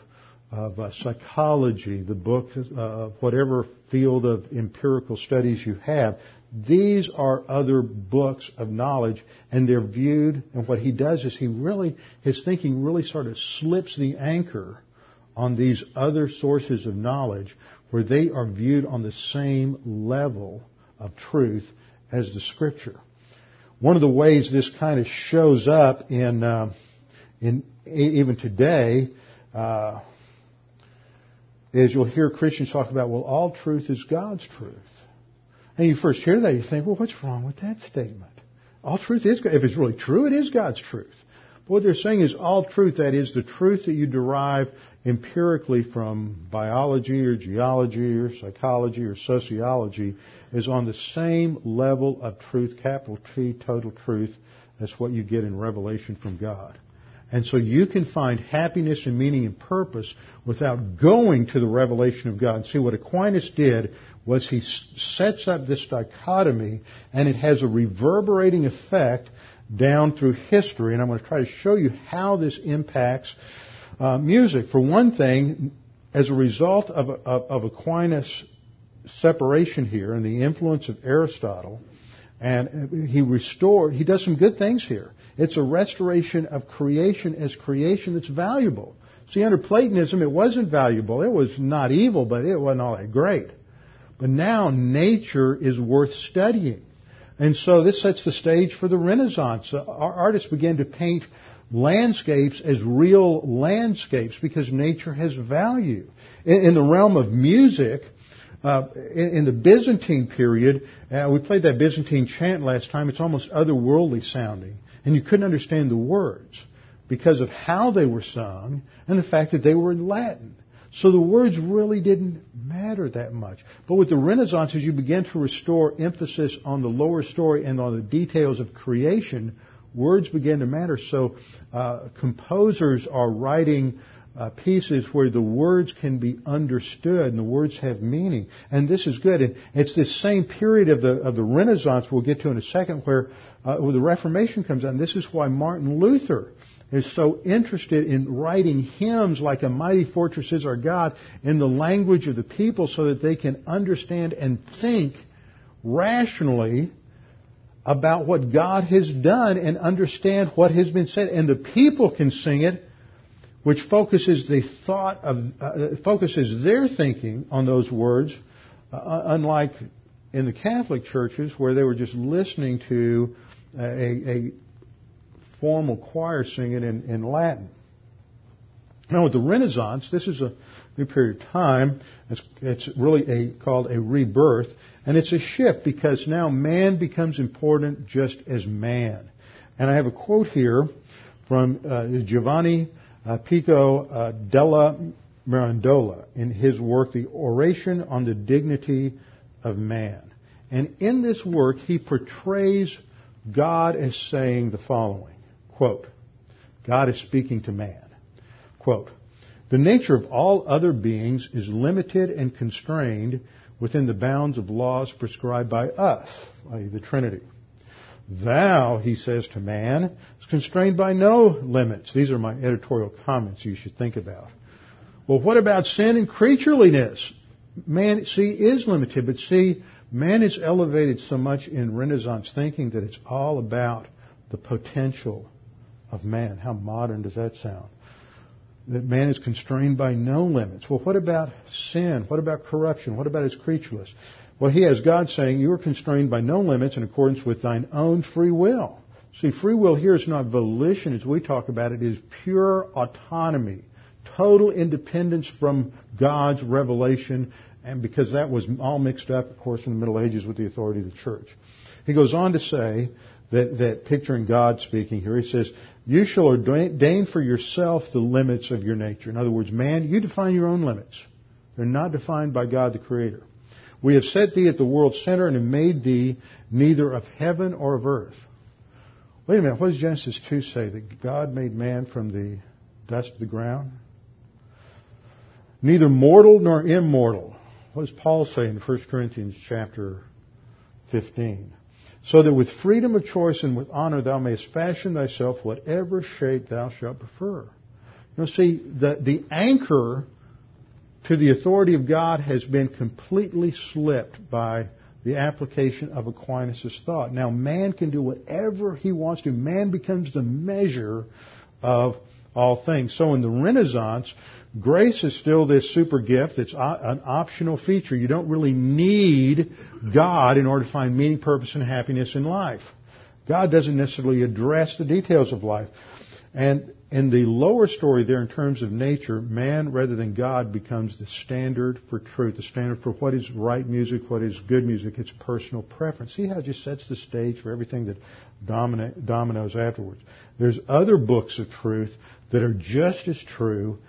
of uh, psychology, the book uh, whatever field of empirical studies you have. These are other books of knowledge, and they're viewed. And what he does is he really, his thinking really sort of slips the anchor on these other sources of knowledge, where they are viewed on the same level of truth as the Scripture. One of the ways this kind of shows up in, uh, in even today. Uh, is you'll hear Christians talk about, well, all truth is God's truth. And you first hear that, you think, well, what's wrong with that statement? All truth is, if it's really true, it is God's truth. What they're saying is all truth, that is the truth that you derive empirically from biology or geology or psychology or sociology, is on the same level of truth, capital T, total truth, as what you get in revelation from God. And so you can find happiness and meaning and purpose without going to the revelation of God. And See, what Aquinas did was he sets up this dichotomy and it has a reverberating effect down through history. And I'm going to try to show you how this impacts uh, music. For one thing, as a result of, of, of Aquinas' separation here and the influence of Aristotle, and he restored, he does some good things here. It's a restoration of creation as creation that's valuable. See, under Platonism, it wasn't valuable. It was not evil, but it wasn't all that great. But now nature is worth studying. And so this sets the stage for the Renaissance. Our artists began to paint landscapes as real landscapes because nature has value. In, the realm of music, uh, in, in, the Byzantine period, uh, we played that Byzantine chant last time. It's almost otherworldly sounding and you couldn't understand the words because of how they were sung and the fact that they were in Latin. So the words really didn't matter that much. But with the Renaissance, as you begin to restore emphasis on the lower story and on the details of creation, words begin to matter. So uh, composers are writing uh, pieces where the words can be understood and the words have meaning. And this is good. And it's this same period of the of the Renaissance we'll get to in a second where, uh, where the Reformation comes on. This is why Martin Luther is so interested in writing hymns like a mighty fortress is our God in the language of the people so that they can understand and think rationally about what God has done and understand what has been said. And the people can sing it which focuses the thought of uh, focuses their thinking on those words, uh, unlike in the Catholic churches where they were just listening to a, a formal choir singing in, in Latin. Now, with the Renaissance, this is a new period of time. It's, it's really a, called a rebirth, and it's a shift because now man becomes important just as man. And I have a quote here from uh, Giovanni uh, Pico uh, della Mirandola in his work, The Oration on the Dignity of Man. And in this work, he portrays God as saying the following, quote, God is speaking to man. Quote, the nature of all other beings is limited and constrained within the bounds of laws prescribed by us, i.e. the Trinity. Thou, he says to man, is constrained by no limits. These are my editorial comments you should think about. Well, what about sin and creatureliness? Man, see, is limited, but see, man is elevated so much in Renaissance thinking that it's all about the potential of man. How modern does that sound? That man is constrained by no limits. Well, what about sin? What about corruption? What about his creatureless? Well, he has God saying, You are constrained by no limits in accordance with thine own free will. See, free will here is not volition as we talk about it, it is pure autonomy, total independence from God's revelation, and because that was all mixed up, of course, in the Middle Ages with the authority of the church. He goes on to say that, that picturing God speaking here, he says, You shall ordain for yourself the limits of your nature. In other words, man, you define your own limits. They're not defined by God the Creator. We have set thee at the world's center and have made thee neither of heaven or of earth. Wait a minute, what does Genesis 2 say? That God made man from the dust of the ground? Neither mortal nor immortal. What does Paul say in 1 Corinthians chapter 15? So that with freedom of choice and with honor thou mayest fashion thyself whatever shape thou shalt prefer. You see, the, the anchor to the authority of God has been completely slipped by the application of Aquinas' thought. Now, man can do whatever he wants to. Man becomes the measure of all things. So in the Renaissance, grace is still this super gift. It's an optional feature. You don't really need God in order to find meaning, purpose, and happiness in life. God doesn't necessarily address the details of life. And in the lower story there, in terms of nature, man rather than God becomes the standard for truth, the standard for what is right music, what is good music. It's personal preference. See how it just sets the stage for everything that dominoes afterwards. There's other books of truth that are just as true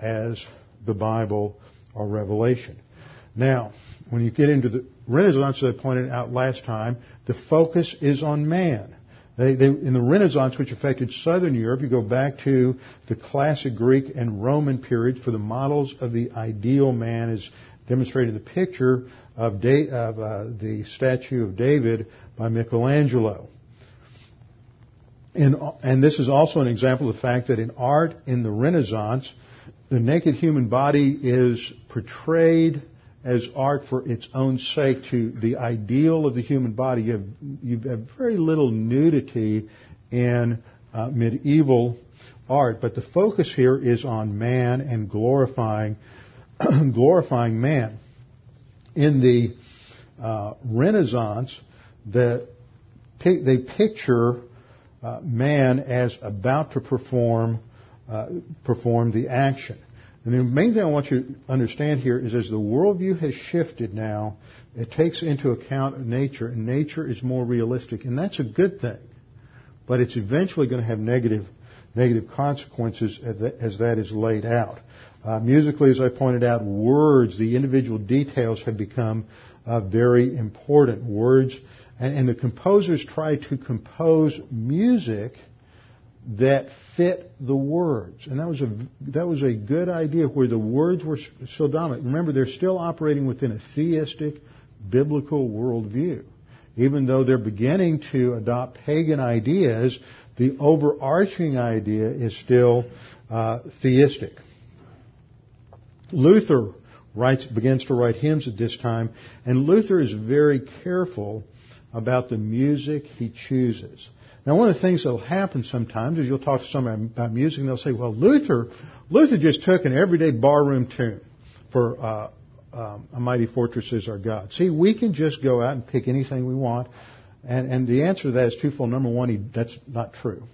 as the Bible or Revelation. Now, when you get into the Renaissance, as I pointed out last time, the focus is on man. They, they, in the Renaissance, which affected Southern Europe, you go back to the classic Greek and Roman periods for the models of the ideal man as demonstrated in the picture of, da- of uh, the statue of David by Michelangelo. And, and this is also an example of the fact that in art in the Renaissance, the naked human body is portrayed as art for its own sake to the ideal of the human body. You have, you have very little nudity in uh, medieval art, but the focus here is on man and glorifying, *clears throat* glorifying man. In the uh, Renaissance, the, they picture uh, man as about to perform uh, perform the action. And the main thing I want you to understand here is as the worldview has shifted now, it takes into account nature, and nature is more realistic, and that's a good thing. But it's eventually going to have negative, negative consequences as that is laid out. Uh, musically, as I pointed out, words, the individual details have become uh, very important. Words, and, and the composers try to compose music that fit the words. And that was a, that was a good idea where the words were so dominant. Remember, they're still operating within a theistic, biblical worldview. Even though they're beginning to adopt pagan ideas, the overarching idea is still uh, theistic. Luther writes, begins to write hymns at this time, and Luther is very careful about the music he chooses. Now, one of the things that will happen sometimes is you'll talk to somebody about music, and they'll say, "Well, Luther, Luther just took an everyday barroom tune for uh, um, "A Mighty Fortress Is Our God." See, we can just go out and pick anything we want, and, and the answer to that is twofold. Number one, he, that's not true.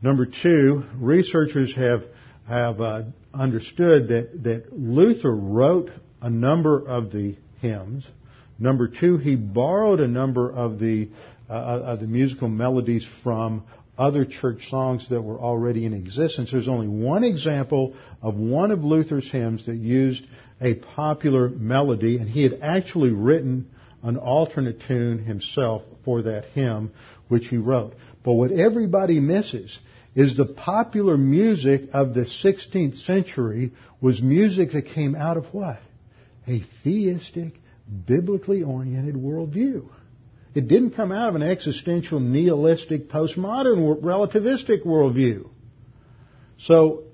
Number two, researchers have have uh, understood that that Luther wrote a number of the hymns. Number two, he borrowed a number of the uh, uh, the musical melodies from other church songs that were already in existence. There's only one example of one of Luther's hymns that used a popular melody, and he had actually written an alternate tune himself for that hymn, which he wrote. But what everybody misses is the popular music of the 16th century was music that came out of what? A theistic, biblically oriented worldview. It didn't come out of an existential, nihilistic, postmodern, relativistic worldview. So,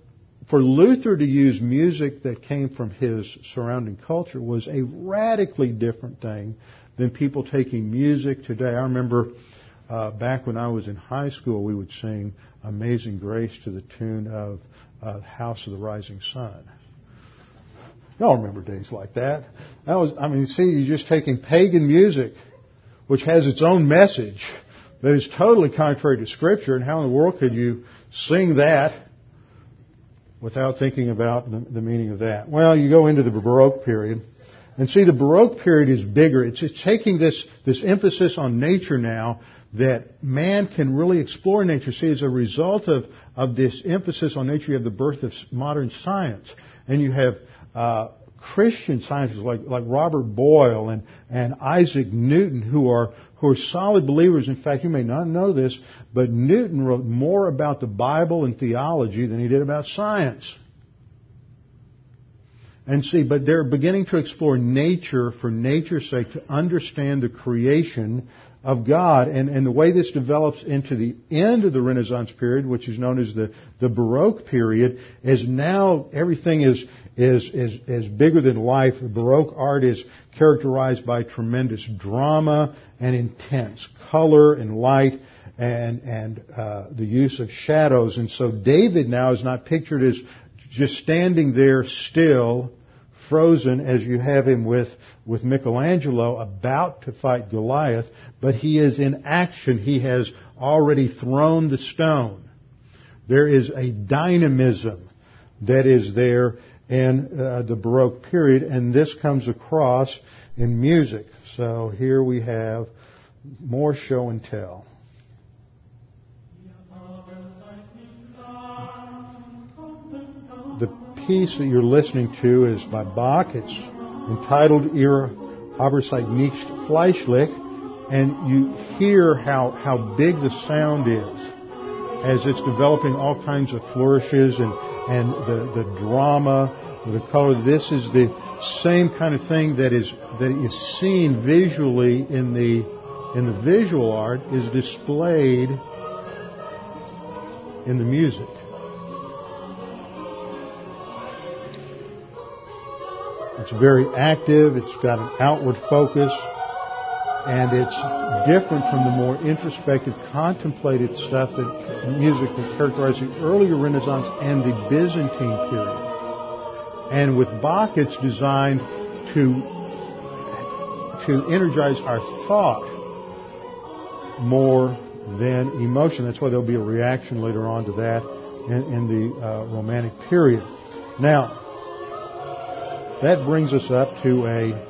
for Luther to use music that came from his surrounding culture was a radically different thing than people taking music today. I remember uh, back when I was in high school, we would sing Amazing Grace to the tune of uh, House of the Rising Sun. Y'all remember days like that. That was, I mean, see, you're just taking pagan music which has its own message that is totally contrary to Scripture, and how in the world could you sing that without thinking about the, meaning of that? Well, you go into the Baroque period, and see, the Baroque period is bigger. It's, it's taking this, this emphasis on nature now that man can really explore nature. See, as a result of, of this emphasis on nature, you have the birth of modern science. And you have uh, Christian scientists like, like Robert Boyle and, and Isaac Newton who are, who are solid believers. In fact, you may not know this, but Newton wrote more about the Bible and theology than he did about science. And see, but they're beginning to explore nature for nature's sake to understand the creation of God. And, and the way this develops into the end of the Renaissance period, which is known as the, the Baroque period, is now everything is, is, is, is bigger than life. Baroque art is characterized by tremendous drama and intense color and light and, and uh, the use of shadows. And so David now is not pictured as just standing there still, frozen, as you have him with, with Michelangelo about to fight Goliath, but he is in action. He has already thrown the stone. There is a dynamism that is there in uh, the Baroque period, and this comes across in music. So here we have more show and tell. The piece that you're listening to is by Bach. It's entitled Ihr aber seid nicht fleischlich, and you hear how, how big the sound is as it's developing all kinds of flourishes and and the, the drama, the color. This is the same kind of thing that is that is seen visually in the in the visual art is displayed in the music. It's very active, it's got an outward focus, and it's different from the more introspective, contemplative stuff that music that characterized the earlier Renaissance and the Byzantine period. And with Bach, it's designed to to energize our thought more than emotion. That's why there'll be a reaction later on to that in, in the uh, Romantic period. Now, that brings us up to a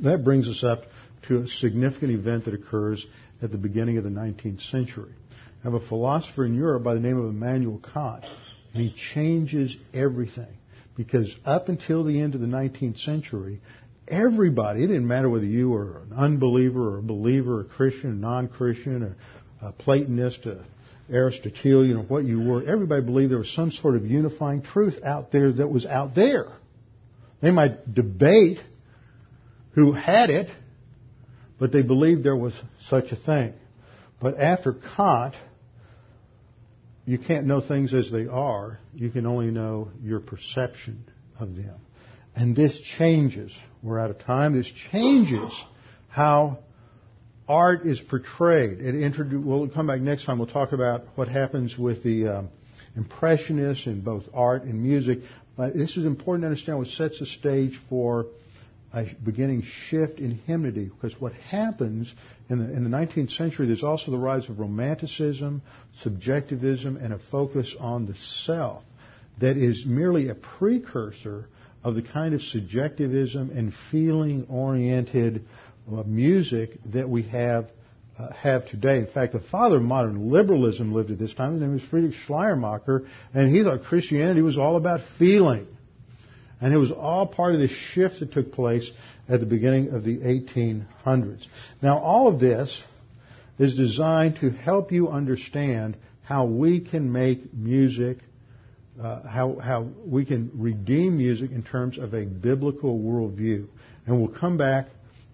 that brings us up to a significant event that occurs at the beginning of the 19th century. I have a philosopher in Europe by the name of Immanuel Kant, and he changes everything. Because up until the end of the 19th century, everybody, it didn't matter whether you were an unbeliever or a believer, a Christian, a non-Christian, a Platonist, a Aristotelian, or what you were, everybody believed there was some sort of unifying truth out there that was out there. They might debate who had it, but they believed there was such a thing. But after Kant, you can't know things as they are. You can only know your perception of them. And this changes. We're out of time. This changes how art is portrayed. It introdu- we'll come back next time. We'll talk about what happens with the um, impressionists in both art and music. But this is important to understand what sets the stage for a beginning shift in hymnody. Because what happens in the, in the 19th century, there's also the rise of romanticism, subjectivism, and a focus on the self that is merely a precursor of the kind of subjectivism and feeling oriented music that we have uh, have today. In fact, the father of modern liberalism lived at this time. His name was Friedrich Schleiermacher, and he thought Christianity was all about feeling. And it was all part of the shift that took place at the beginning of the 1800s. Now, all of this is designed to help you understand how we can make music, uh, how, how we can redeem music in terms of a biblical worldview. And we'll come back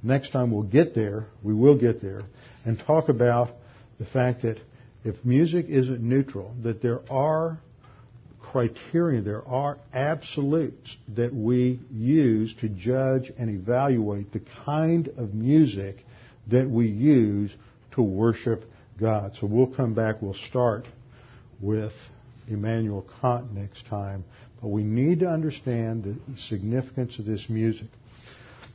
next time, we'll get there, we will get there, and talk about the fact that if music isn't neutral, that there are criteria, there are absolutes that we use to judge and evaluate the kind of music that we use to worship God. So we'll come back, we'll start with Immanuel Kant next time, but we need to understand the significance of this music.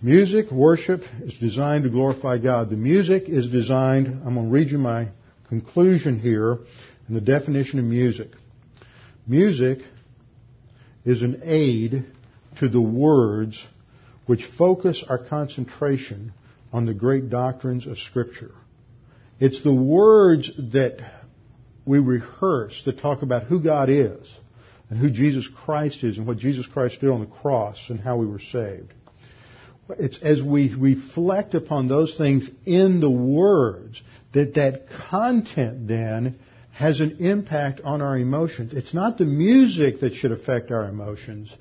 Music, worship is designed to glorify God. The music is designed, I'm going to read you my conclusion here and the definition of music. Music is an aid to the words which focus our concentration on the great doctrines of Scripture. It's the words that we rehearse that talk about who God is and who Jesus Christ is and what Jesus Christ did on the cross and how we were saved. It's as we reflect upon those things in the words that that content then has an impact on our emotions. It's not the music that should affect our emotions.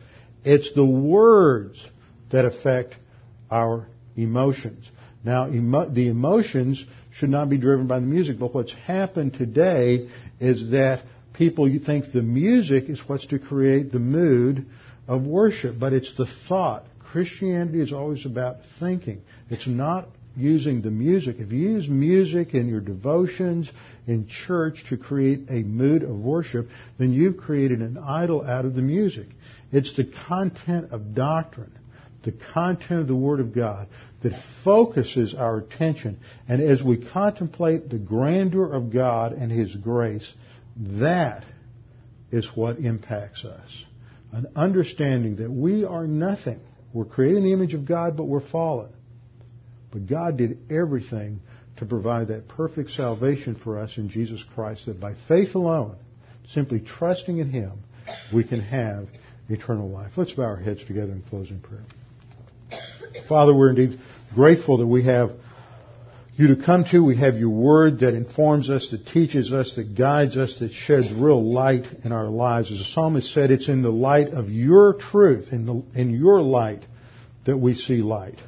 It's the words that affect our emotions. Now, emo- the emotions should not be driven by the music, but what's happened today is that people you think the music is what's to create the mood of worship, but it's the thought. Christianity is always about thinking. It's not using the music. If you use music in your devotions in church to create a mood of worship, then you've created an idol out of the music. It's the content of doctrine, the content of the Word of God that focuses our attention. And as we contemplate the grandeur of God and His grace, that is what impacts us. An understanding that we are nothing. We're created in the image of God, but we're fallen. But God did everything to provide that perfect salvation for us in Jesus Christ, that by faith alone, simply trusting in Him, we can have eternal life. Let's bow our heads together in closing prayer. Father, we're indeed grateful that we have you to come to. We have your word that informs us, that teaches us, that guides us, that sheds real light in our lives. As the psalmist said, it's in the light of your truth, in, the, in your light, that we see light.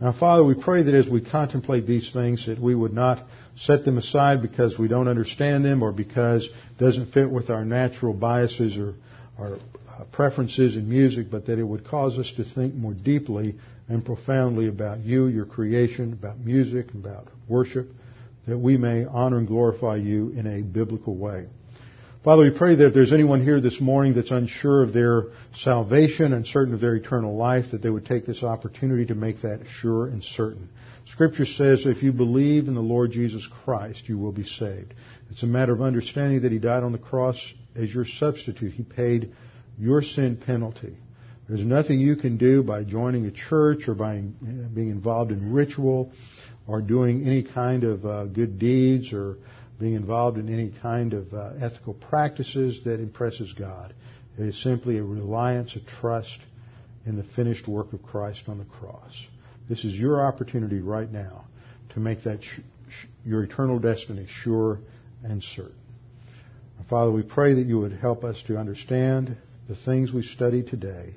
Now, Father, we pray that as we contemplate these things, that we would not set them aside because we don't understand them or because it doesn't fit with our natural biases or our uh, preferences in music, but that it would cause us to think more deeply and profoundly about you, your creation, about music, about worship, that we may honor and glorify you in a biblical way. Father, we pray that if there's anyone here this morning that's unsure of their salvation, uncertain of their eternal life, that they would take this opportunity to make that sure and certain. Scripture says if you believe in the Lord Jesus Christ, you will be saved. It's a matter of understanding that He died on the cross as your substitute. He paid your sin penalty. There's nothing you can do by joining a church or by being involved in ritual or doing any kind of uh, good deeds or being involved in any kind of uh, ethical practices that impresses God. It is simply a reliance, a trust in the finished work of Christ on the cross. This is your opportunity right now to make that your eternal destiny sure and certain. Father, we pray that you would help us to understand the things we study today.